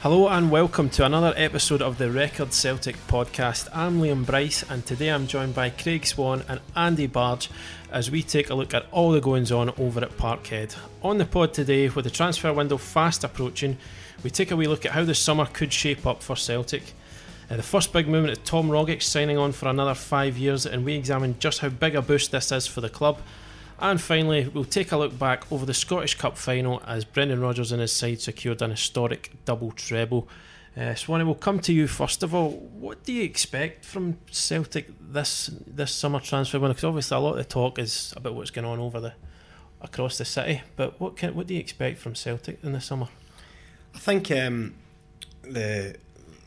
Hello and welcome to another episode of the Record Celtic podcast. I'm Liam Bryce and today I'm joined by Craig Swan and Andy Bargh as we take a look at all the goings on over at Parkhead. On the pod today, with the transfer window fast approaching, we take a wee look at how the summer could shape up for Celtic. Uh, the first big movement is Tom Rogic signing on for another five years, and we examine just how big a boost this is for the club. And finally, we'll take a look back over the Scottish Cup final as Brendan Rodgers and his side secured an historic double treble. Uh, Swanee, we'll come to you first of all. What do you expect from Celtic this this summer transfer window? Because obviously a lot of the talk is about what's going on over the across the city. But what can what do you expect from Celtic in the summer? I think um, the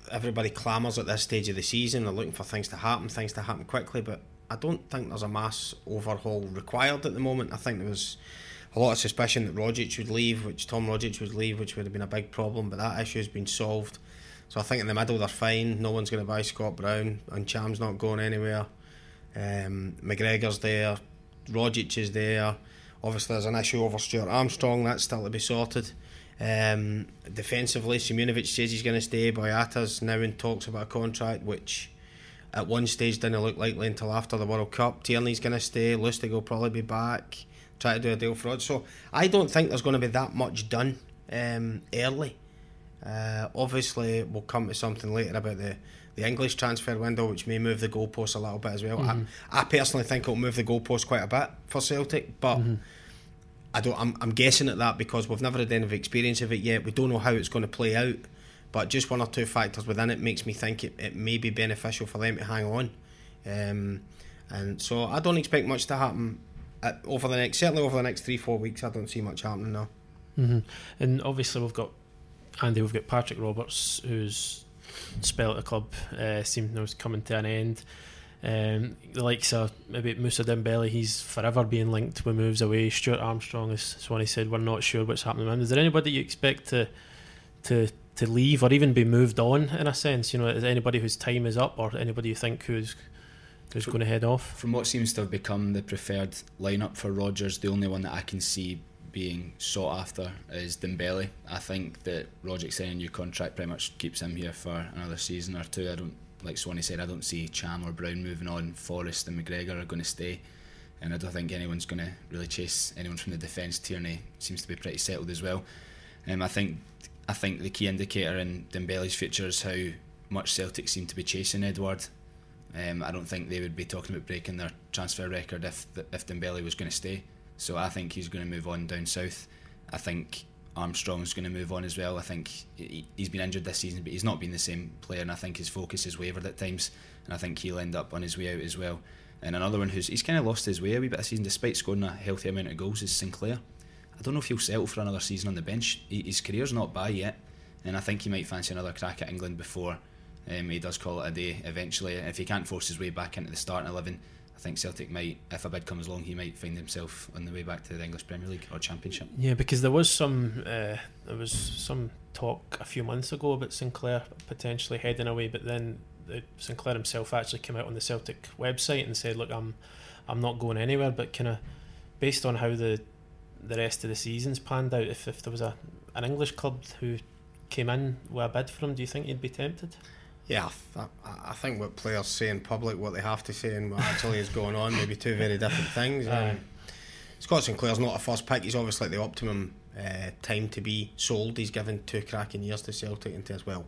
everybody clamours at this stage of the season. They're looking for things to happen, things to happen quickly. But I don't think there's a mass overhaul required at the moment. I think there was a lot of suspicion that Rogic would leave, which Tom Rogic would leave, which would have been a big problem. But that issue has been solved. So I think in the middle they're fine. No one's going to buy Scott Brown, and Cham's not going anywhere. Um, McGregor's there, Rogic is there. Obviously, there's an issue over Stuart Armstrong. That's still to be sorted. Um, defensively, Simunovic says he's going to stay. Boyata's now in talks about a contract, which at one stage didn't look likely until after the World Cup. Tierney's going to stay. Lustig will probably be back. Try to do a deal for it. So I don't think there's going to be that much done um, early. Uh, obviously, we'll come to something later about the, the English transfer window, which may move the goalposts a little bit as well. Mm-hmm. I, I, personally think it'll move the goalposts quite a bit for Celtic, but mm-hmm. I don't. I'm, I'm guessing at that because we've never had any experience of it yet. We don't know how it's going to play out, but just one or two factors within it makes me think it, it may be beneficial for them to hang on. Um, and so I don't expect much to happen at, over the next certainly over the next three four weeks. I don't see much happening now. Mm-hmm. And obviously we've got Andy, we've got Patrick Roberts, whose spell at the club uh, seems now coming to an end. Um, the likes of maybe Moussa Dembele, he's forever being linked with moves away. Stuart Armstrong, as Swanee said, we're not sure what's happening with him. Is there anybody you expect to to to leave or even be moved on in a sense? You know, is anybody whose time is up or anybody you think who's who's going to head off? From what seems to have become the preferred lineup for Rodgers, the only one that I can see being sought after is Dembele. I think that Rogic signing a new contract pretty much keeps him here for another season or two. I don't, like Swanee said, I don't see Cham or Brown moving on. Forrest and McGregor are going to stay, and I don't think anyone's going to really chase anyone from the defence. Tierney seems to be pretty settled as well. Um, I think I think the key indicator in Dembele's future is how much Celtic seem to be chasing Edouard. Um, I don't think they would be talking about breaking their transfer record if if Dembele was going to stay. So I think he's going to move on down south. I think Armstrong's going to move on as well. I think he's been injured this season, but he's not been the same player, and I think his focus has wavered at times, and I think he'll end up on his way out as well. And another one who's he's kind of lost his way a wee bit this season, despite scoring a healthy amount of goals, is Sinclair. I don't know if he'll settle for another season on the bench. His career's not by yet, and I think he might fancy another crack at England before um, he does call it a day eventually. If he can't force his way back into the starting eleven, I think Celtic might, if a bid comes along, he might find himself on the way back to the English Premier League or Championship. Yeah, because there was some uh, there was some talk a few months ago about Sinclair potentially heading away, but then the, Sinclair himself actually came out on the Celtic website and said, "Look, I'm I'm not going anywhere." But kind of based on how the the rest of the season's panned out, if if there was a an English club who came in with a bid for him, do you think he'd be tempted? Yeah, I, I, think what players say in public, what they have to say, and what actually is going on, maybe two very different things. Um, Scott Sinclair's not a first pick. He's obviously the optimum uh, time to be sold. He's given two cracking years to Celtic and as well.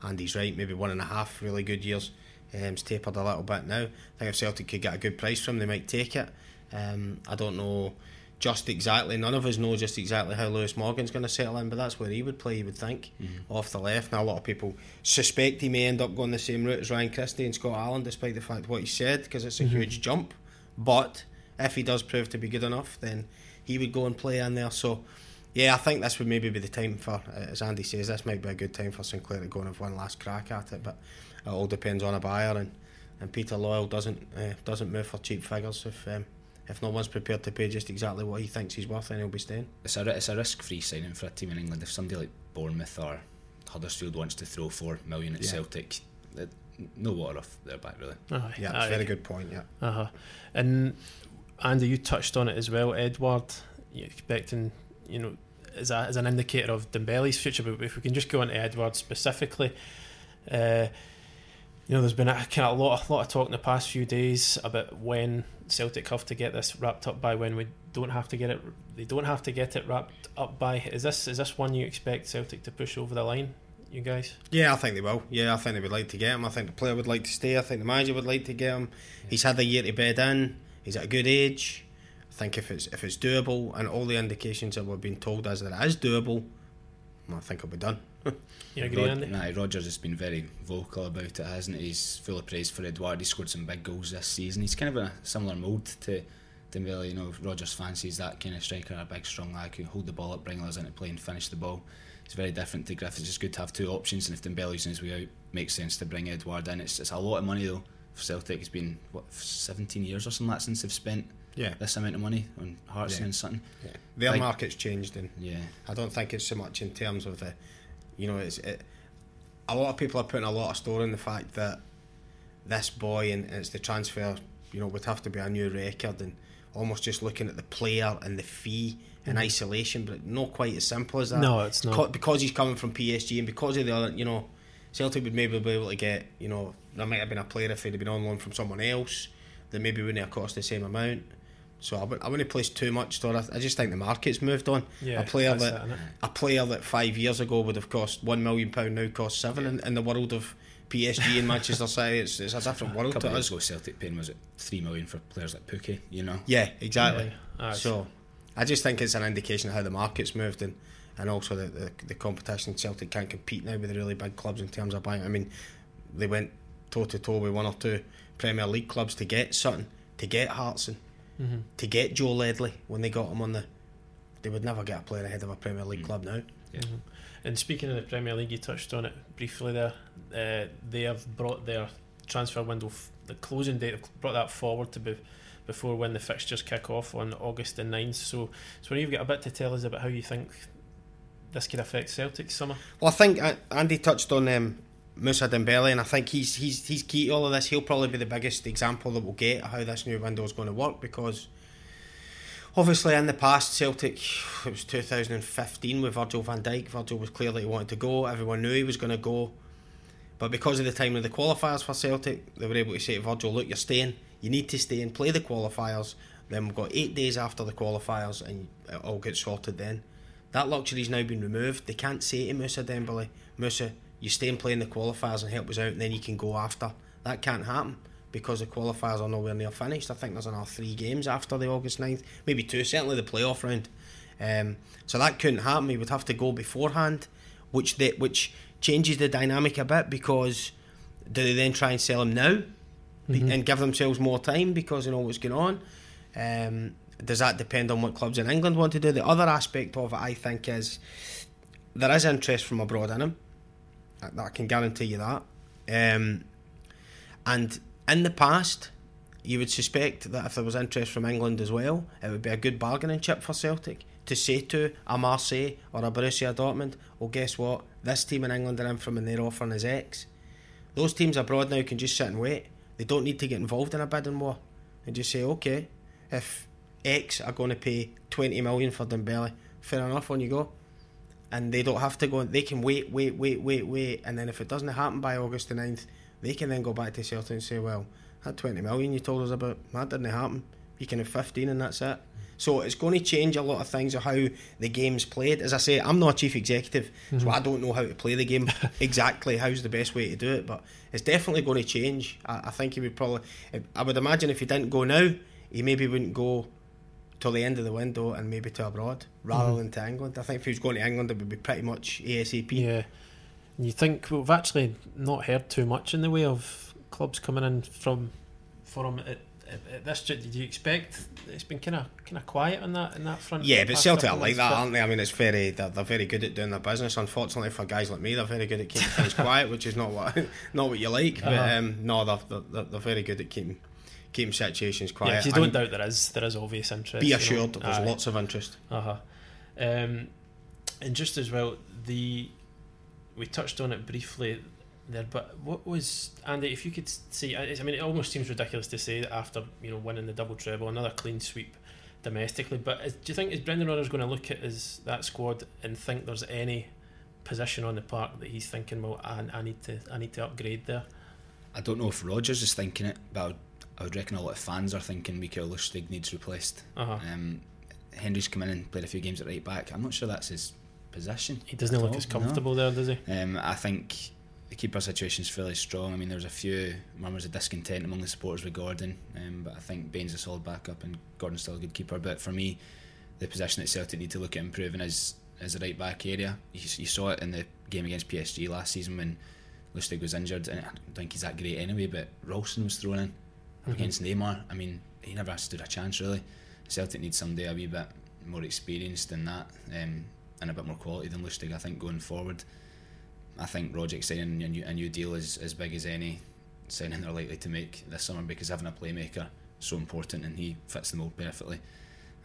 And he's right, maybe one and a half really good years. Um, he's tapered a little bit now. I think if Celtic could get a good price from, him, they might take it. Um, I don't know just exactly. None of us know just exactly how Lewis Morgan's going to settle in, but that's where he would play. You would think mm-hmm. off the left. Now a lot of people suspect he may end up going the same route as Ryan Christie and Scott Allan, despite the fact what he said, because it's a mm-hmm. huge jump. But if he does prove to be good enough, then he would go and play in there. So. Yeah, I think this would maybe be the time for, as Andy says, this might be a good time for Sinclair to go and have one last crack at it. But it all depends on a buyer, and, and Peter Lawwell doesn't uh, doesn't move for cheap figures if um, if no one's prepared to pay just exactly what he thinks he's worth, then he'll be staying. It's a it's a risk free signing for a team in England. If somebody like Bournemouth or Huddersfield wants to throw four million at yeah. Celtic, no water off their back really. Uh, yeah, uh, very good point. Yeah. Uh huh. And Andy, you touched on it as well. Edouard, you expecting, you know, as, a, as an indicator of Dembele's future. But if we can just go on to Edouard specifically, uh, you know, there's been a kind of a lot, a lot of talk in the past few days about when Celtic have to get this wrapped up by, when we don't have to get it. They don't have to get it wrapped up by. Is this is this one you expect Celtic to push over the line? You guys? Yeah, I think they will. Yeah, I think they would like to get him. I think the player would like to stay. I think the manager would like to get him. He's had a year to bed in. He's at a good age. I think if it's if it's doable, and all the indications that we've been told is that it is doable, I think it'll be done. You agree, Rod- Andy? Nah, Rodgers has been very vocal about it, hasn't he? He's full of praise for Edouard. He scored some big goals this season. He's kind of in a similar mould to Dembele. You know, Rodgers fancies that kind of striker, a big, strong lad who hold the ball up, bring others into play, and finish the ball. It's very different to Griff. It's just good to have two options, and if Dembele's on his way out, makes sense to bring Edouard in. It's, it's a lot of money though for Celtic. It's been what 17 years or something like that since they've spent yeah. this amount of money on Hearts yeah. and something. Yeah. Their like, market's changed, and yeah, I don't think it's so much in terms of the you know, it's it, a lot of people are putting a lot of store in the fact that this boy and, and it's the transfer, you know, would have to be a new record and almost just looking at the player and the fee in mm-hmm. isolation, but not quite as simple as that. No, it's not because he's coming from PSG and because of the other, you know, Celtic would maybe be able to get, you know, there might have been a player if he'd been on loan from someone else that maybe wouldn't have cost the same amount. So I w- I wouldn't place too much store. I, just think the market's moved on. Yeah, a player that it, a player that five years ago would have cost one million pound now costs seven yeah. in, in, the world of PSG and Manchester City. It's, it's a different world. A couple of years ago, Celtic paying was it three million for players like Pukki? You know. Yeah, exactly. Yeah. Ah, so I just think it's an indication of how the market's moved and. And also the, the, the competition Celtic can't compete now with the really big clubs in terms of buying. I mean, they went toe to toe with one or two Premier League clubs to get Sutton, to get Hartson, mm-hmm. to get Joe Ledley when they got him on the. They would never get a player ahead of a Premier League mm-hmm. club now. Yeah. Mm-hmm. And speaking of the Premier League, you touched on it briefly there. Uh, they have brought their transfer window, f- the closing date, brought that forward to be before when the fixtures kick off on August the 9th. So, so you've got a bit to tell us about how you think this could affect Celtic summer. Well, I think uh, Andy touched on um, Moussa Dembele, and I think he's he's he's key to all of this. He'll probably be the biggest example that we'll get how this new window is going to work because obviously in the past Celtic it was 2015 with Virgil van Dijk. Virgil was clearly he wanted to go. Everyone knew he was going to go, but because of the time of the qualifiers for Celtic, they were able to say to Virgil, "Look, you're staying. You need to stay and play the qualifiers." Then we've got eight days after the qualifiers, and it all gets sorted. Then that luxury's now been removed. They can't say to Moussa Dembele, Moussa you stay and play in the qualifiers and help us out, and then you can go after. That can't happen because the qualifiers are nowhere near finished. I think there's another three games after the August 9th, maybe two, certainly the playoff round. Um, so that couldn't happen. We would have to go beforehand, which they, which changes the dynamic a bit because do they then try and sell him now mm-hmm. and give themselves more time because they know what's going on? Um, does that depend on what clubs in England want to do? The other aspect of it, I think, is there is interest from abroad in him. I can guarantee you that. Um, and in the past, you would suspect that if there was interest from England as well, it would be a good bargaining chip for Celtic to say to a Marseille or a Borussia Dortmund, well, guess what? This team in England are in from and they're offering us X. Those teams abroad now can just sit and wait. They don't need to get involved in a bidding war. And just say, okay, if X are going to pay 20 million for Dembele, fair enough, on you go and they don't have to go. They can wait, wait, wait, wait, wait, and then if it doesn't happen by August the 9th, they can then go back to Celtic and say, "Well, that twenty million you told us about that didn't happen. You can have fifteen, and that's it." So it's going to change a lot of things of how the game's played. As I say, I'm not a chief executive, mm-hmm. so I don't know how to play the game exactly. How's the best way to do it? But it's definitely going to change. I, I think he would probably. I would imagine if he didn't go now, he maybe wouldn't go till the end of the window and maybe to abroad rather Mhm. than to England. I think if he was going to England, it would be pretty much ASAP. Yeah. And you think we've actually not heard too much in the way of clubs coming in from for him at, at, at this. Did you expect it's been kind of kind of quiet on that in that front? Yeah, but Celtic are like that, aren't they? I mean, it's very they're, they're very good at doing their business. Unfortunately, for guys like me, they're very good at keeping things quiet, which is not what not what you like. But Uh-huh. um, no, they're, they're they're very good at keeping keeping situations Yeah, quiet. 'cause you don't And doubt there is there is obvious interest. be you know. assured there's Aye. lots of interest. Uh huh. Um, and just as well, the we touched on it briefly there, but what was Andy? If you could see, I I mean, it almost seems ridiculous to say that after you know winning the double treble, another clean sweep domestically. But is, do you think is Brendan Rodgers going to look at his that squad and think there's any position on the park that he's thinking, well, I, I need to I need to upgrade there? I don't know if Rodgers is thinking it, but I would, reckon a lot of fans are thinking Mikael Lustig needs replaced. Uh huh. Um, Hendry's come in and played a few games at right back. I'm not sure that's his position. He doesn't look all, as no. comfortable there, does he? Um, I think the keeper situation is fairly strong. I mean, there's a few murmurs of discontent among the supporters with Gordon, um, but I think Bain's a solid backup and Gordon's still a good keeper. But for me, the position that Celtic need to look at improving is is the right back area. You, you saw it in the game against PSG last season when Lustig was injured, and I don't think he's that great anyway. But Ralston was thrown in Mhm. against Neymar. I mean, he never stood a chance really. Celtic needs somebody a wee bit more experienced than that, um, and a bit more quality than Lustig. I think going forward. I think Rogic signing a new, a new deal is as big as any signing they're likely to make this summer because having a playmaker is so important and he fits the mould perfectly.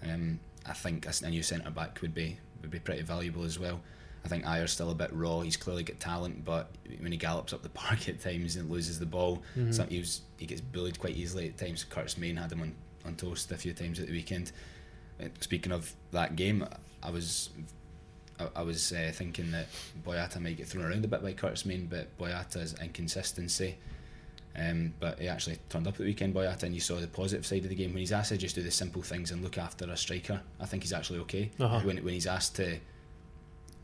Um, I think a new centre back would be would be pretty valuable as well. I think Ajer's still a bit raw. He's clearly got talent, but when he gallops up the park at times and loses the ball, Mhm. some, he was he gets bullied quite easily at times. Curtis Main had him on, on toast a few times at the weekend. Uh, Speaking of that game, I was I, I was uh, thinking that Boyata might get thrown around a bit by Curtis Main, but Boyata's inconsistency. Um, but he actually turned up at the weekend, Boyata, and you saw the positive side of the game when he's asked to just do the simple things and look after a striker. I think he's actually okay. Uh-huh. When when he's asked to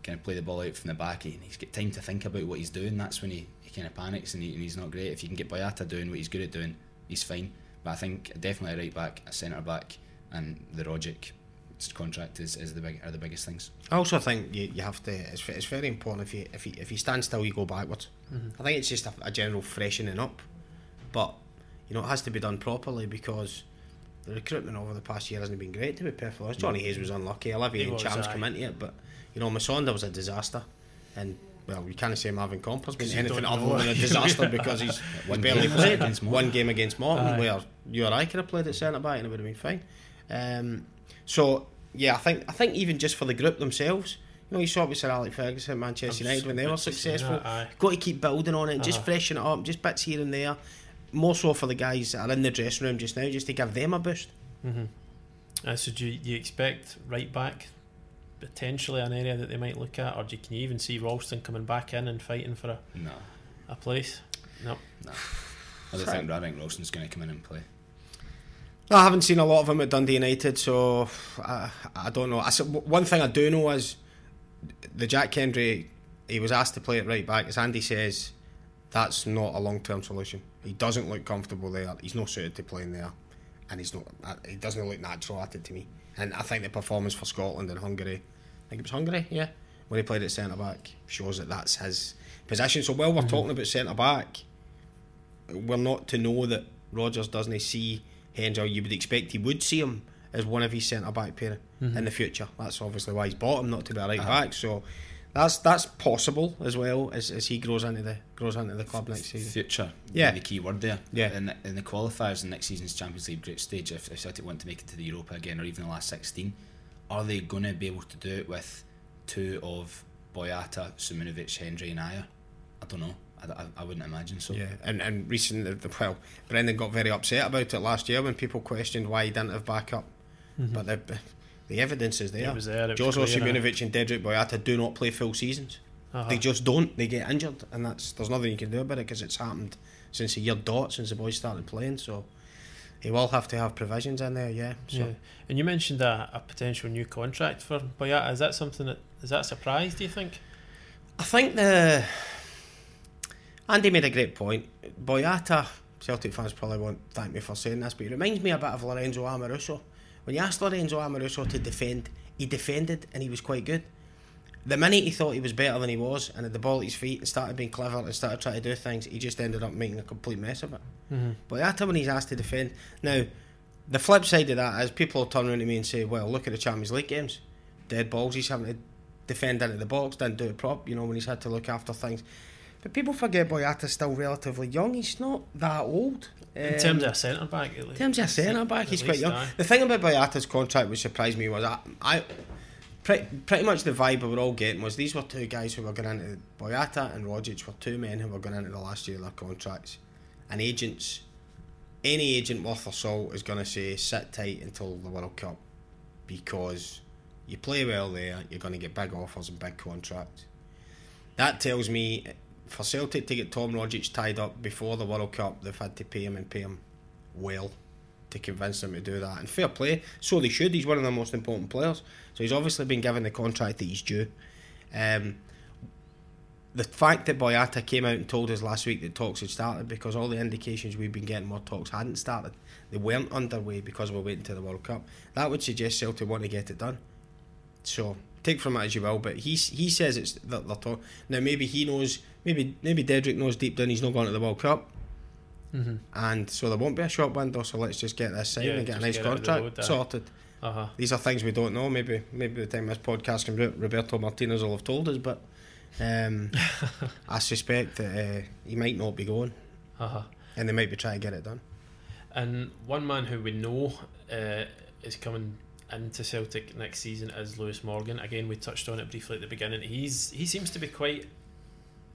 kind of play the ball out from the back, he, he's got time to think about what he's doing. That's when he, he kind of panics and, he, and he's not great. If you can get Boyata doing what he's good at doing, he's fine. But I think definitely a right back, a centre back, and the Rogic contract is, is the big are the biggest things. I also think you, you have to. It's, it's very important if you if you if you stand still, you go backwards. Mhm. I think it's just a, a general freshening up, but you know it has to be done properly because the recruitment over the past year hasn't been great. To be perfectly honest, Johnny Hayes was unlucky. Olivier He and was, Chams aye. come into it, but you know Musonda was a disaster, and well, you can't say Marvin Compper's been 'Cause you anything other than a disaster because he's, he's One barely game played. against One game against Morton, Aye. where you or I could have played at centre back and it would have been fine. Um, so yeah, I think I think even just for the group themselves, you know, you saw it with Sir Alex Ferguson at Manchester I was United when they were about to say successful. that, aye. Got to keep building on it, and just Uh-huh. freshen it up, just bits here and there. More so for the guys that are in the dressing room just now, just to give them a boost. Mm-hmm. Uh, so do you, do you expect right back potentially an area that they might look at, or do you, can you even see Ralston coming back in and fighting for a, No, a place? No. no. I don't Sorry. think I think Ralston's going to come in and play. I haven't seen a lot of him at Dundee United, so I, I don't know. I, s- one thing I do know is the Jack Hendry, he was asked to play at right back. As Andy says, that's not a long term solution. He doesn't look comfortable there. He's not suited to playing there, and he's not. He doesn't look natural at it to me. And I think the performance for Scotland and Hungary, I think it was Hungary, yeah, when he played at centre back, shows that that's his position. So while we're talking about centre back, we're not to know that Rodgers doesn't see Hendry, or you would expect he would see him as one of his centre back pair in the future. That's obviously why he's bought him, not to be a right Uh-huh. back. So that's that's possible as well as, as he grows into the grows into the club next season. Future, Yeah. the key word there. Yeah. In the, in the qualifiers in next season's Champions League group stage, if, if Celtic want to make it to the Europa again, or even the last sixteen, are they going to be able to do it with two of Boyata, Simunovic, Hendry, and Ajer? I don't know. I, I, I wouldn't imagine so. Yeah, and and recent well, Brendan got very upset about it last year when people questioned why he didn't have backup. Mm-hmm. But the the evidence is there. It was there, it Jozo clear, and Dedryck Boyata do not play full seasons. Uh-huh. They just don't. They get injured, and that's there's nothing you can do about it because it's happened since the year dot since the boys started playing. So he will have to have provisions in there. Yeah. So Yeah. And you mentioned a, a potential new contract for Boyata. Is that something that is that a surprise? Do you think? I think the Andy made a great point. Boyata, Celtic fans probably won't thank me for saying this, but he reminds me a bit of Lorenzo Amoruso When you asked Lorenzo Amoruso to defend, he defended and he was quite good. The minute he thought he was better than he was and had the ball at his feet and started being clever and started trying to do things, he just ended up making a complete mess of it. Mm-hmm. But time when he's asked to defend, now the flip side of that is people will turn around to me and say, "Well, look at the Champions League games, dead balls. He's having to defend into the box, didn't do it prop. You know when he's had to look after things." But people forget Boyata's still relatively young. He's not that old. In Um, terms of a centre back, in terms of a centre back, he's quite young. The thing about Boyata's contract which surprised me was I, I pretty, pretty much the vibe we were all getting was these were two guys who were going into Boyata and Rogic were two men who were going into the last year of their contracts, and agents. Any agent worth their salt is going to say sit tight until the World Cup because you play well there, you're going to get big offers and big contracts. That tells me for Celtic to get Tom Rogic tied up before the World Cup, they've had to pay him and pay him well to convince him to do that. And fair play, so they should. He's one of the most important players, so he's obviously been given the contract that he's due. Um, the fact that Boyata came out and told us last week that talks had started because all the indications we've been getting were talks hadn't started. They weren't underway because we're waiting to the World Cup. That would suggest Celtic want to get it done. So take from it as you will, but he he says it's that they're talk- now. Maybe he knows. Maybe maybe Dedryck knows deep down he's not going to the World Cup, Mm-hmm. and so there won't be a shop window. So let's just get this signed Yeah, and get a nice get it out the contract road, sorted. Uh huh. These are things we don't know. Maybe maybe by the time this podcast comes out, Roberto Martinez will have told us, but um, I suspect that uh, he might not be going, Uh huh. and they might be trying to get it done. And one man who we know uh, is coming into Celtic next season is Lewis Morgan. Again, we touched on it briefly at the beginning. He's he seems to be quite,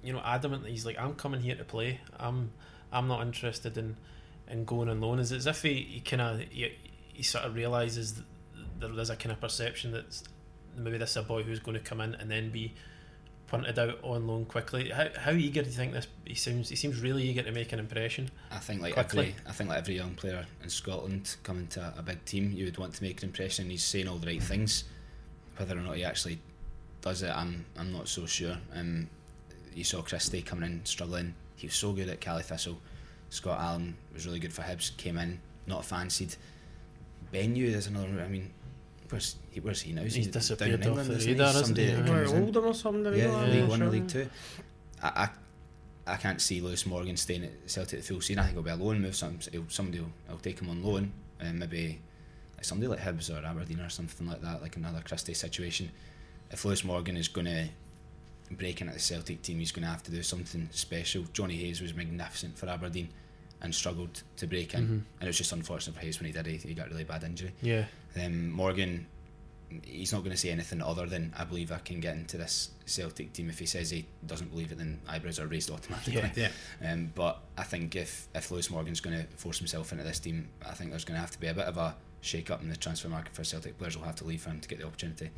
you know, adamant. that He's like, I'm coming here to play. I'm I'm not interested in in going on loan. Is as if he, he kind of he, he sort of realizes that there is a kind of perception that maybe this is a boy who's going to come in and then be punted out on loan quickly. How how eager do you think this? He seems he seems really eager to make an impression. I think like Quickly. every I think like every young player in Scotland coming to a big team, you would want to make an impression. He's saying all the right things. Whether or not he actually does it, I'm I'm not so sure. Um, you saw Christie coming in struggling. He was so good at Caley Thistle. Scott Allan was really good for Hibs. Came in not fancied. Ben Benyu is another. I mean, where's he? Where's he now? Is He's he down disappeared in off England, the isn't he? isn't he? that Yeah. comes in. Or something. Yeah, like League that, One or. League Two. I, I, I can't see Lewis Morgan staying at Celtic the full season. I think he'll be a loan move. Some, somebody will, will take him on loan, and maybe like somebody like Hibs or Aberdeen or something like that, like another Christie situation. If Lewis Morgan is going to break into the Celtic team, he's going to have to do something special. Johnny Hayes was magnificent for Aberdeen and struggled to break in, Mhm. and it was just unfortunate for Hayes when he did. He, he got a really bad injury. Yeah. Um, Morgan, he's not going to say anything other than I believe I can get into this Celtic team. If he says he doesn't believe it, then eyebrows are raised automatically. Yeah. Yeah. Um, but I think if if Lewis Morgan's going to force himself into this team, I think there's going to have to be a bit of a shake up in the transfer market for Celtic. Players will have to leave for him to get the opportunity.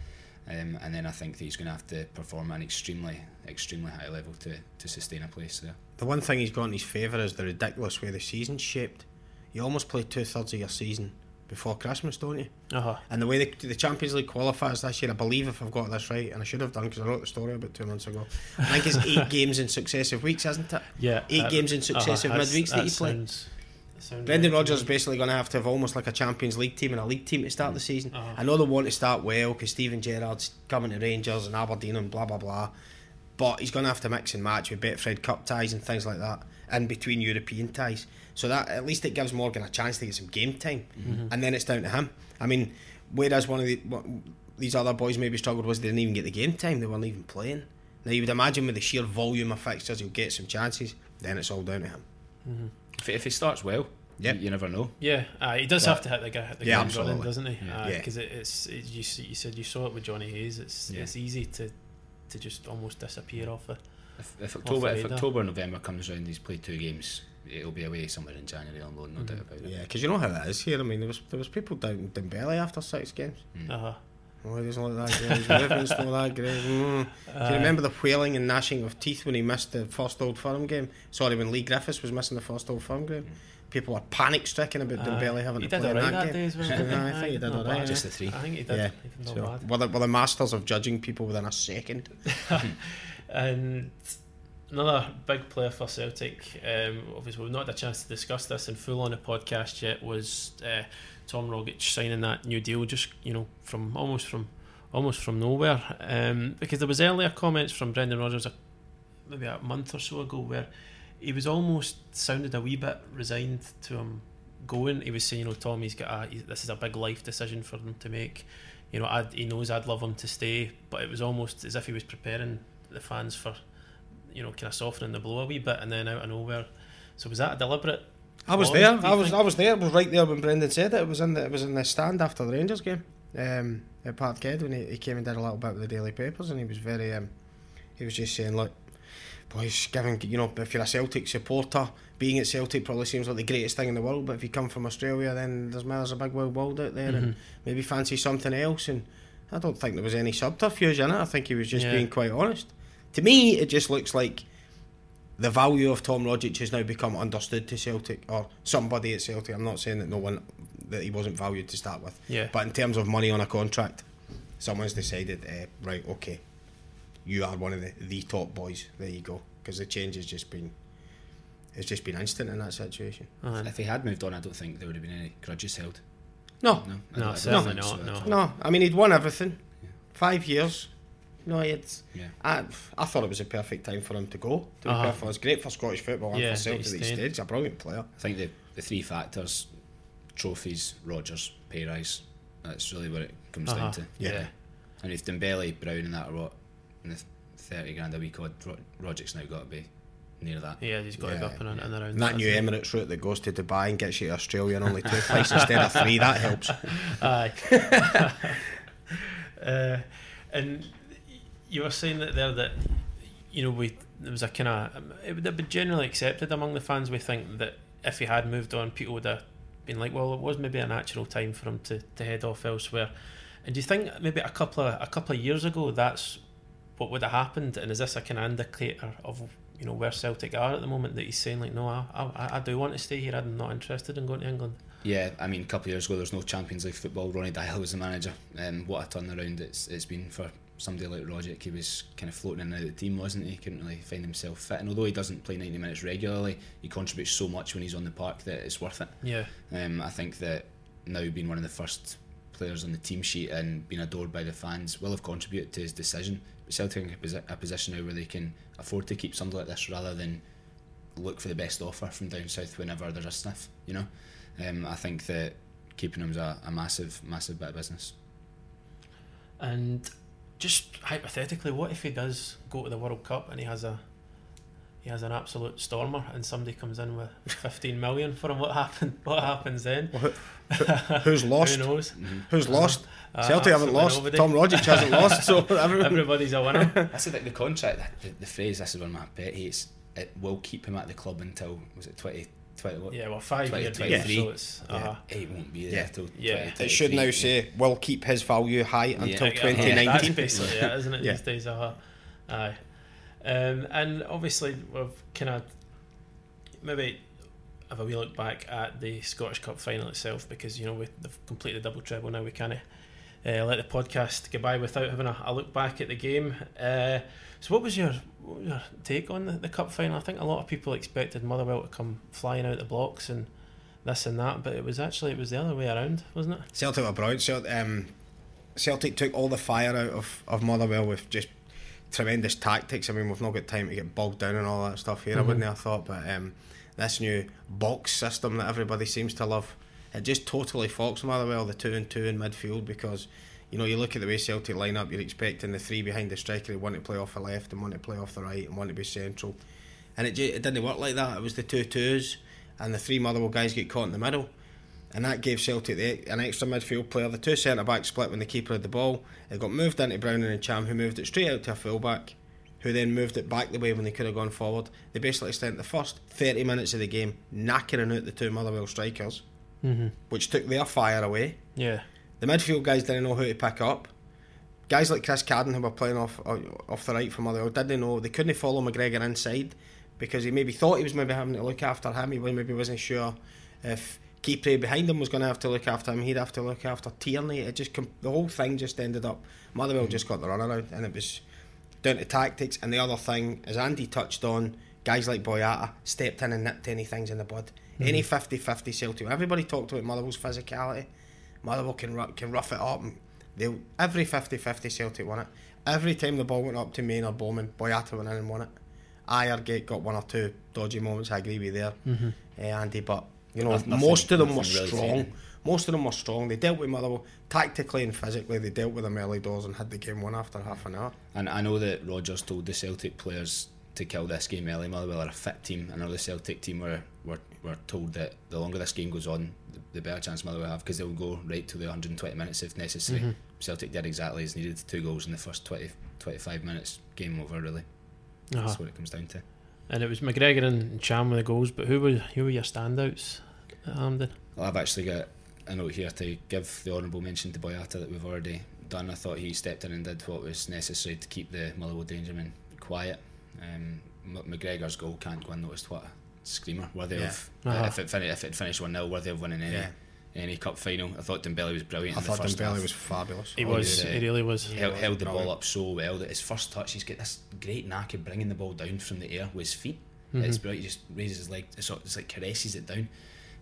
Um, and then I think that he's going to have to perform at an extremely, extremely high level to, to sustain a place there. The one thing he's got in his favour is the ridiculous way the season's shaped. You almost play two thirds of your season before Christmas, don't you? Uh huh. And the way the, the Champions League qualifiers this year, I believe if I've got this right, and I should have done because I wrote the story about two months ago. I think it's eight games in successive weeks, isn't it? Yeah. Eight games in successive that's- midweeks that you play. Sounds, sounds Brendan right Rodgers is basically going to have to have almost like a Champions League team and a league team to start the season. Uh-huh. I know they want to start well because Steven Gerrard's coming to Rangers and Aberdeen and blah blah blah, but he's going to have to mix and match with Betfred Cup ties and things like that in between European ties. So that at least it gives Morgan a chance to get some game time, and then it's down to him. I mean, whereas one of the what, these other boys maybe struggled was they didn't even get the game time; they weren't even playing. Now you would imagine with the sheer volume of fixtures, he'll get some chances. Then it's all down to him. If, if he starts well, Yep. you, you never know. Yeah, uh, he does But- have to hit the, guy- hit the Yeah, ground running, absolutely. doesn't he? Yeah. Yeah. Because it, it's it, you, you said you saw it with Johnny Hayes. It's Yeah. it's easy to to just almost disappear off the. If, if October, if radar. October, November comes round, he's played two games. It'll be away somewhere in January on loan, no doubt about it. Yeah, because you know how that is here. I mean, there was there was people down in Dembele after six games. Uh huh. Oh, he doesn't look that great. His movement's not that great. Mm. Do you remember the wailing and gnashing of teeth when he missed the first Old Firm game? Sorry, when Leigh Griffiths was missing the first Old Firm game. People are panic stricken about Dembele having to play in alright that, that game. day as well. Yeah, didn't I think he did alright. Just the three. I think he did. Yeah. So, bad. we're, the, we're the masters of judging people within a second. And another big player for Celtic, um, obviously we've not had a chance to discuss this in full on a podcast yet, was uh, Tom Rogic signing that new deal, just you know, from almost from almost from nowhere. Um, because there was earlier comments from Brendan Rodgers, a, maybe a month or so ago, where he was almost sounded a wee bit resigned to him going. He was saying, you know, Tommy, he's got a, this is a big life decision for him to make. You know, I'd, he knows I'd love him to stay, but it was almost as if he was preparing the fans for, you know, kind of softening the blow a wee bit, and then out of nowhere. So was that a deliberate? I was there. I was. think- I was there. I was right there when Brendan said it. It was in the. It was in the stand after the Rangers game um, at Parkhead when he, he came and did a little bit with the daily papers, and he was very. Um, he was just saying, look, boys, giving you know, if you're a Celtic supporter, being at Celtic probably seems like the greatest thing in the world. But if you come from Australia, then there's there's a big wide world out there, and maybe fancy something else. And I don't think there was any subterfuge in it. I think he was just Yeah. being quite honest. To me, it just looks like the value of Tom Rogic has now become understood to Celtic or somebody at Celtic. I'm not saying that no one that he wasn't valued to start with, Yeah. but in terms of money on a contract, someone's decided, uh, right, okay, you are one of the, the top boys. There you go, because the change has just been it's just been instant in that situation. Uh, If he had moved on, I don't think there would have been any grudges held. No, No, I No, don't- certainly so not, no. no, I mean he'd won everything, five years. No, it's. Yeah. I, I thought it was a perfect time for him to go. To be Uh-huh. perfect, it's great for Scottish football and Yeah, for Celtic that that he he stayed. stayed. He's a brilliant player. I think the, the three factors trophies, Rodgers, pay rise. That's really what it comes uh-huh. down to. Yeah. And if Dembele, Brown, and that are what, in the 30 grand a week odd, Ro- Rogic's now got to be near that. Yeah, he's got to go up and, and around. And that new Emirates route that goes to Dubai and gets you to Australia in only two flights instead of three, that helps. Aye. uh, and you were saying that there that you know we there was a kind of it would have been generally accepted among the fans. We think that if he had moved on, people would have been like, well, it was maybe a natural time for him to, to head off elsewhere. And do you think maybe a couple of a couple of years ago that's what would have happened? And is this a kind of indicator of you know where Celtic are at the moment that he's saying like, no, I, I, I do want to stay here. I'm not interested in going to England. Yeah, I mean, a couple of years ago, there was no Champions League football. Ronny Deila was the manager, and what a turnaround it's it's been for somebody like Rogic. He was kind of floating in and out of the team, wasn't he? He couldn't really find himself fit, and although he doesn't play ninety minutes regularly, he contributes so much when he's on the park that it's worth it. Yeah, Um, I think that now being one of the first players on the team sheet and being adored by the fans will have contributed to his decision. Celtic in a, position now where they can afford to keep somebody like this rather than look for the best offer from down south whenever there's a sniff. You know, um, I think that keeping him is a, a massive, massive bit of business. And just hypothetically, what if he does go to the World Cup and he has a he has an absolute stormer and somebody comes in with 15 million for him? What happened What happens then? Who's lost? Who knows? Who's lost? Uh, Celtic haven't lost. nobody. Tom Rogic hasn't lost, so everyone. Everybody's a winner. I said like the contract, the, the phrase. This is one of my pet hates. It will keep him at the club until was it 20, 20 what? Yeah, well, five year deal, 2023. so it's uh It won't be Yeah. there till Yeah. It should now 2023. say will keep his value high until Yeah. That's 2019. basically it, isn't it? Yeah. These days, uh aye. Um, and obviously, we've kind of maybe have a wee look back at the Scottish Cup final itself because you know we, they've completed the double treble now. We kind of uh, let the podcast go by without having a, a look back at the game. Uh, so, what was your what was your take on the, the cup final? I think a lot of people expected Motherwell to come flying out the blocks and this and that, but it was actually it was the other way around, wasn't it? Celtic were brilliant. Celtic, um, Celtic took all the fire out of, of Motherwell with just tremendous tactics. I mean, we've not got time to get bogged down and all that stuff here, I Mhm. wouldn't have thought. But um, this new box system that everybody seems to love, it just totally fucks Motherwell, the two and two in midfield, because you know, you look at the way Celtic line up, you're expecting the three behind the striker, one to play off the left and one to play off the right and one to be central. And it, it didn't work like that. It was the two twos, and the three Motherwell guys get caught in the middle and that gave Celtic the, an extra midfield player. The two centre backs split when the keeper had the ball. It got moved into Browning and Cham, who moved it straight out to a full back, who then moved it back the way when they could have gone forward. They basically spent the first 30 minutes of the game knackering out the two Motherwell strikers, Mm-hmm. which took their fire away. Yeah. The midfield guys didn't know who to pick up. Guys like Chris Cadden, who were playing off off the right for Motherwell, didn't know they couldn't follow McGregor inside because he maybe thought he was maybe having to look after him. He maybe wasn't sure if Kipre behind him was going to have to look after him. He'd have to look after Tierney. It just com- the whole thing just ended up. Motherwell just got the runaround, and it was down to tactics. And the other thing, as Andy touched on, guys like Boyata stepped in and nipped any things in the bud. Mm-hmm. Any 50-50 Celtic, everybody talked about Motherwell's physicality. Motherwell can can rough it up. And they every 50-50 Celtic won it. Every time the ball went up to Main or Bowman, Boyata went in and won it. Gate got one or two dodgy moments. I agree with you there, mm-hmm. uh, Andy. But you know, nothing, most of them were really strong. Most of them were strong. They dealt with Motherwell tactically and physically. They dealt with them early doors and had the game won after half an hour. And I know that Rodgers told the Celtic players to kill this game early. Motherwell are a fit team. I know the Celtic team were, were, were told that the longer this game goes on, the, the better chance Motherwell have because they'll go right to the 120 minutes if necessary. Mm-hmm. Celtic did exactly as needed. Two goals in the first 20, 25 minutes. Game over, really. Uh-huh. That's what it comes down to. And it was McGregor and Cham with the goals, but who were who were your standouts at Hampden? Well, I've actually got a note here to give the honourable mention to Boyata that we've already done. I thought he stepped in and did what was necessary to keep the Motherwell Dangermen quiet. Um, McGregor's goal can't go unnoticed. What a screamer! Worthy yeah. of uh, uh-huh. if it fin- if it finished one 0 worthy of winning any. Yeah. Any cup final, I thought Dembele was brilliant. I thought Dembele was fabulous. He was, he, uh, he really was. He held, held the ball up so well that his first touch, he's got this great knack of bringing the ball down from the air with his feet. Mm-hmm. It's brilliant. He just raises his leg, it's, it's like caresses it down.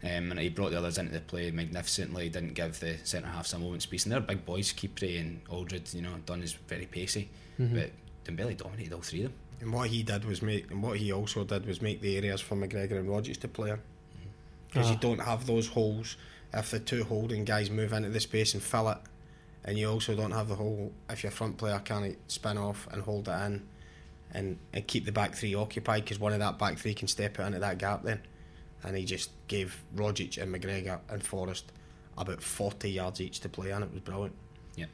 Um, and he brought the others into the play magnificently. Didn't give the centre half some moments space. And they're big boys, Kipre and Aldred. You know, Dunne is very pacey, mm-hmm. but Dembele dominated all three of them. And what he did was make, and what he also did was make the areas for McGregor and Rodgers to play in. Because uh-huh. you don't have those holes if the two holding guys move into the space and fill it, and you also don't have the hole if your front player can't spin off and hold it in, and, and keep the back three occupied because one of that back three can step out into that gap then. And he just gave Rogic and McGregor and Forrest about 40 yards each to play and It was brilliant. Yeah.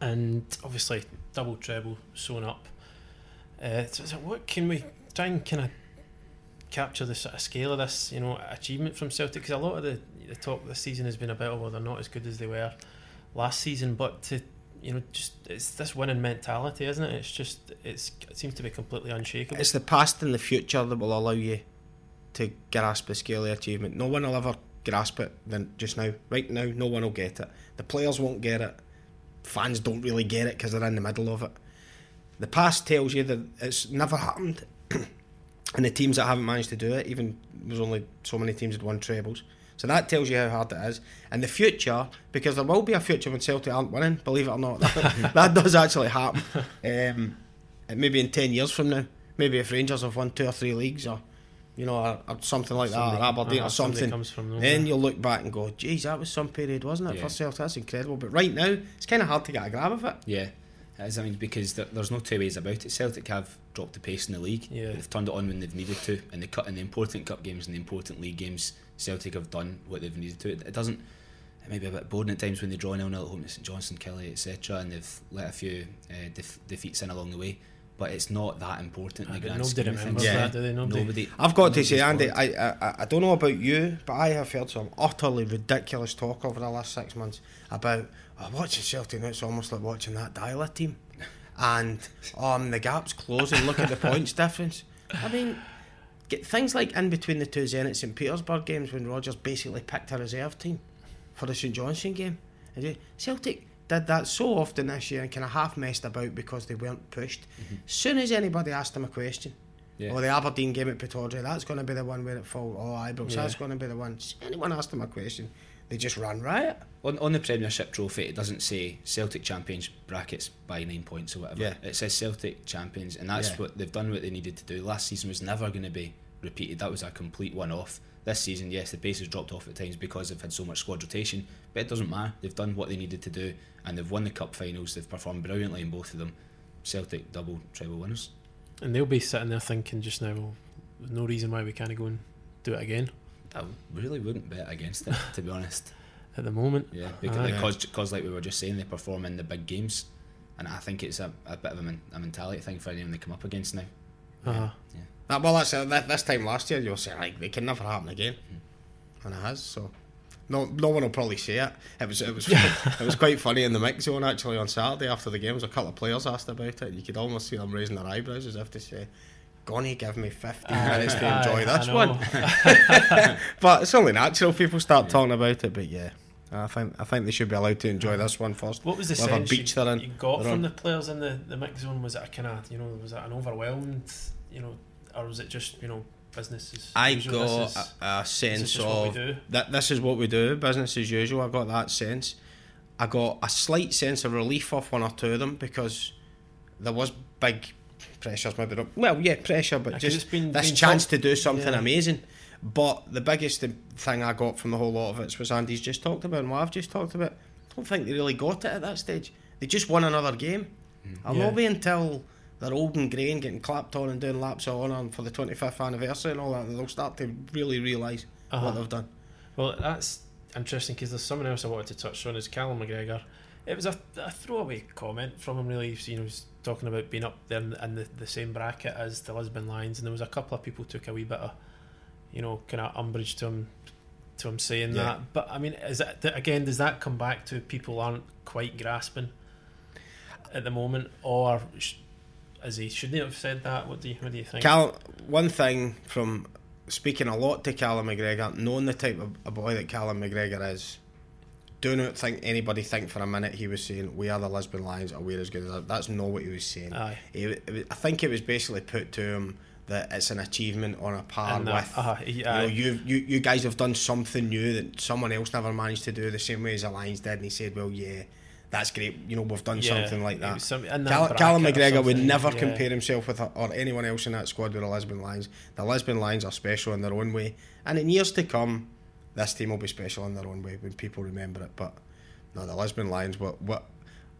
And obviously, double treble sewn up uh, so, so, what can we try and kind of capture the sort of scale of this, you know, achievement from Celtic? Because a lot of the, the talk this season has been about, well, they're not as good as they were last season, but to you know, just it's this winning mentality, isn't it? It's just it's it seems to be completely unshakable. It's the past and the future that will allow you to grasp the scale of achievement. No one will ever grasp it than just now. Right now, no one will get it. The players won't get it. Fans don't really get it because they're in the middle of it. The past tells you that it's never happened, and the teams that haven't managed to do it, even there's only so many teams that won trebles. So that tells you how hard it is. And the future, because there will be a future when Celtic aren't winning, believe it or not, that, that does actually happen. Um, maybe in 10 years from now, maybe if Rangers have won two or three leagues or, you know, or, or something like somebody, that, or Aberdeen uh, or something, then you'll look back and go, geez, that was some period, wasn't it, yeah. for Celtic? That's incredible. But right now, it's kind of hard to get a grab of it. Yeah. As I mean, because there, there's no two ways about it. Celtic have dropped the pace in the league. Yeah. They've turned it on when they've needed to, and they cut in the important cup games and the important league games, Celtic have done what they've needed to. It, it doesn't. It may be a bit boring at times when they draw nil nil at home to St Johnstone, Killie, etc., and they've let a few uh, def- defeats in along the way. But it's not that important. I nobody remembers yeah. that, do they? Nobody. nobody I've got to say, Andy, I, I I don't know about you, but I have heard some utterly ridiculous talk over the last six months about oh, watching Celtic now. It's almost like watching that Deila team and um, the gap's closing. Look at the points difference. I mean, get things like in between the two Zenit St Petersburg games when Rodgers basically picked a reserve team for the St Johnstone game. Celtic did that so often this year and kind of half messed about because they weren't pushed. Mm-hmm. Soon as anybody asked them a question, yeah. or oh, the Aberdeen game at Pittodrie, that's going to be the one where it falls. Oh, Ibrox, yeah. that's going to be the one. Anyone asked them a question, they just ran riot. On, on the Premiership trophy, it doesn't say Celtic champions brackets by nine points or whatever. Yeah. It says Celtic champions, and that's yeah. what they've done. What they needed to do. Last season was never going to be repeated. That was a complete one-off. This season, yes, the pace has dropped off at times because they've had so much squad rotation, but it doesn't matter. They've done what they needed to do, and they've won the cup finals. They've performed brilliantly in both of them. Celtic double treble winners. And they'll be sitting there thinking just now, well, no reason why we can't go and do it again. I really wouldn't bet against it, to be honest at the moment. Yeah, because, because, because like we were just saying, they perform in the big games, and I think it's a, a bit of a, men, a mentality thing for anyone they come up against now. Uh-huh. Yeah. That, well, that's uh, that, this time last year you were saying like it can never happen again, mm. and it has. So. No, no one will probably say it. It was, it was, it was quite funny in the mix zone actually on Saturday after the games. A couple of players asked about it. You could almost see them raising their eyebrows as if to say, "Gonna give me 15 minutes to enjoy this one." but it's only natural people start yeah. talking about it. But yeah, I think I think they should be allowed to enjoy this one first. What was the Whatever sense beach you, they're in, you got from on. the players in the, the mix zone? Was it a kind of you know was it an overwhelmed you know or was it just you know businesses? I usual? got This is- a, a this is sense what we of do. that this is what we do, business as usual. I got that sense. I got a slight sense of relief off one or two of them because there was big pressures, maybe not, well, yeah, pressure, but Yeah, 'cause just been- this been chance talk- to do something yeah. amazing. But the biggest thing I got from the whole lot of it was Andy's just talked about and what I've just talked about. I don't think they really got it at that stage. They just won another game. Mm. I'll Yeah. not be until they're old and grey and getting clapped on and doing laps of honour for the 25th anniversary and all that, they'll start to really realise Uh-huh. what they've done. Well, that's interesting because there's someone else I wanted to touch on is Callum McGregor. It was a, a throwaway comment from him, really. You know, he was talking about being up there in, the, in the, the same bracket as the Lisbon Lions, and there was a couple of people took a wee bit of, you know, kind of umbrage to him, to him saying Yeah. that. But I mean, is that again? Does that come back to people aren't quite grasping at the moment, or is he? Should he have said that? What do you What do you think? Cal, one thing from speaking a lot to Callum McGregor, knowing the type of a boy that Callum McGregor is, do not think anybody think for a minute he was saying we are the Lisbon Lions or we're as good as that. That's not what he was saying. Aye. He, was- I think it was basically put to him that it's an achievement on a par And with. uh-huh, you, know, you you you guys have done something new that someone else never managed to do the same way as the Lions did, and he said, "Well, yeah, that's great. You know, we've done Yeah, something like that." some- Cal- Callum McGregor would never yeah. compare himself with or anyone else in that squad with the Lisbon Lions. The Lisbon Lions are special in their own way, and in years to come, this team will be special in their own way when people remember it. But no, the Lisbon Lions what what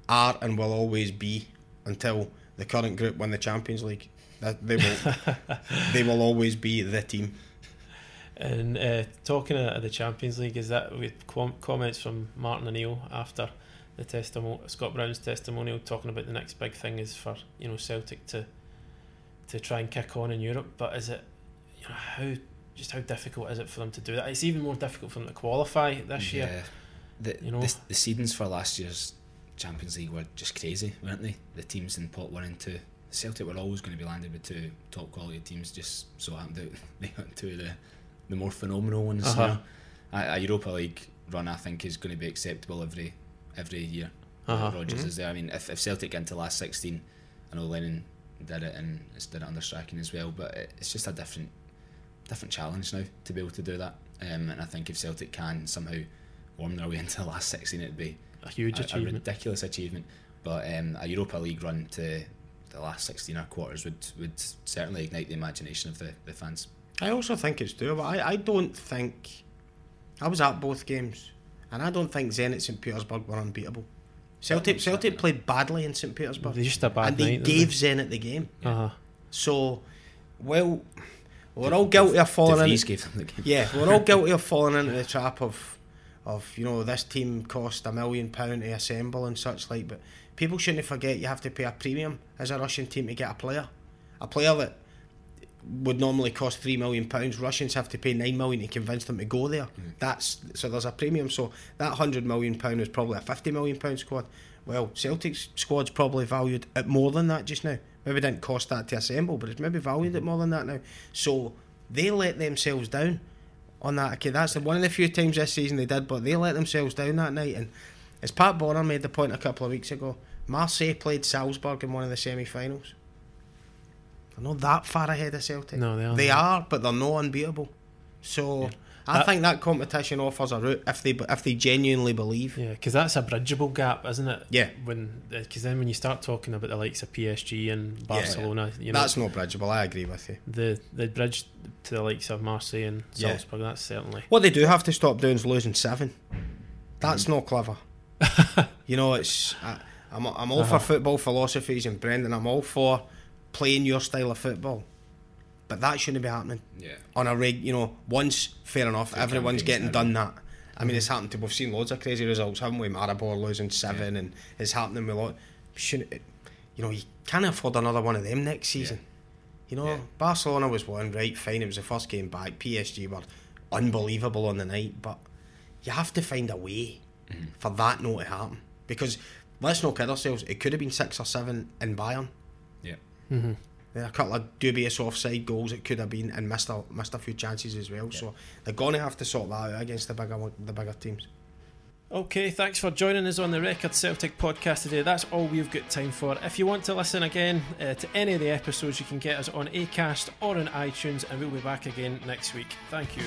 are and will always be until the current group win the Champions League. That they will they will always be the team. And uh, talking of the Champions League, is that with com- comments from Martin O'Neill after the testimonial, Scott Brown's testimonial, talking about the next big thing is for you know Celtic to to try and kick on in Europe. But is it you know how just how difficult is it for them to do that? It's even more difficult for them to qualify this year. The, You know? the, the seedings for last year's Champions League were just crazy, weren't they? The teams in pot one and two. Celtic were always going to be landed with two top quality teams, just so happened that they got two of the, the more phenomenal ones. Uh-huh. know. A, a Europa League run, I think, is going to be acceptable every every year. Uh-huh. Rodgers is there. I mean, if, if Celtic get into last 16, I know Lennon did it and it's did it under Strachan as well, but it, it's just a different different challenge now to be able to do that. Um, and I think if Celtic can somehow worm their way into the last 16, it'd be A huge a, a ridiculous achievement. But um, a Europa League run to the last 16 or quarters would, would certainly ignite the imagination of the, the fans. I also think it's doable. I, I don't think I was at both games, and I don't think Zenit St Petersburg were unbeatable. Celtic Celtic played badly in St Petersburg, They just a bad and they night. gave Zenit the game. Uh-huh. So, well, we're all guilty of falling. In, gave them the game. yeah, we're all guilty of falling into the trap of, of you know, this team cost a million pound to assemble and such like. But people shouldn't forget you have to pay a premium as a Russian team to get a player, a player that would normally cost three million pounds. Russians have to pay nine million to convince them to go there. Hmm. That's so there's a premium. So that hundred million pound is probably a fifty million pound squad. Well, Celtic's squad's probably valued at more than that just now. Maybe didn't cost that to assemble, but it's maybe valued at hmm. more than that now. So they let themselves down on that. Okay, that's one of the few times this season they did, but they let themselves down that night. And as Pat Bonner made the point a couple of weeks ago, Marseille played Salzburg in one of the semi-finals. They're not that far ahead of Celtic. No, they aren't. They are, but they're not unbeatable. So I That- think that competition offers a route if they if they genuinely believe. Yeah, because that's a bridgeable gap, isn't it? Yeah. When because then when you start talking about the likes of PSG and Barcelona, you know, That's not bridgeable. I agree with you. the the bridge to the likes of Marseille and Yeah. Salzburg. That's certainly What they do have to stop doing is losing seven. That's Mm-hmm. not clever. you know, it's I, I'm I'm all Uh-huh. for football philosophies and Brendan. I'm all for playing your style of football, but that shouldn't be happening Yeah. on a rig, You know, once fair enough, everyone's getting done that. I mean, it's happened to. We've seen loads of crazy results, haven't we? Maribor losing seven, and it's happening with a lot. Shouldn't it, you know? You can't afford another one of them next season. You know, Yeah. Barcelona was one, right? Fine, it was the first game back. PSG were unbelievable on the night, but you have to find a way Mm-hmm. for that not to happen. Because let's not kid ourselves, it could have been six or seven in Bayern. Yeah. Mm-hmm. A couple of dubious offside goals it could have been, and missed a, missed a few chances as well. So they're going to have to sort that out against the bigger the bigger teams. Okay, thanks for joining us on the Record Celtic podcast today. That's all we've got time for. If you want to listen again uh, to any of the episodes, you can get us on Acast or on iTunes, and we'll be back again next week. Thank you.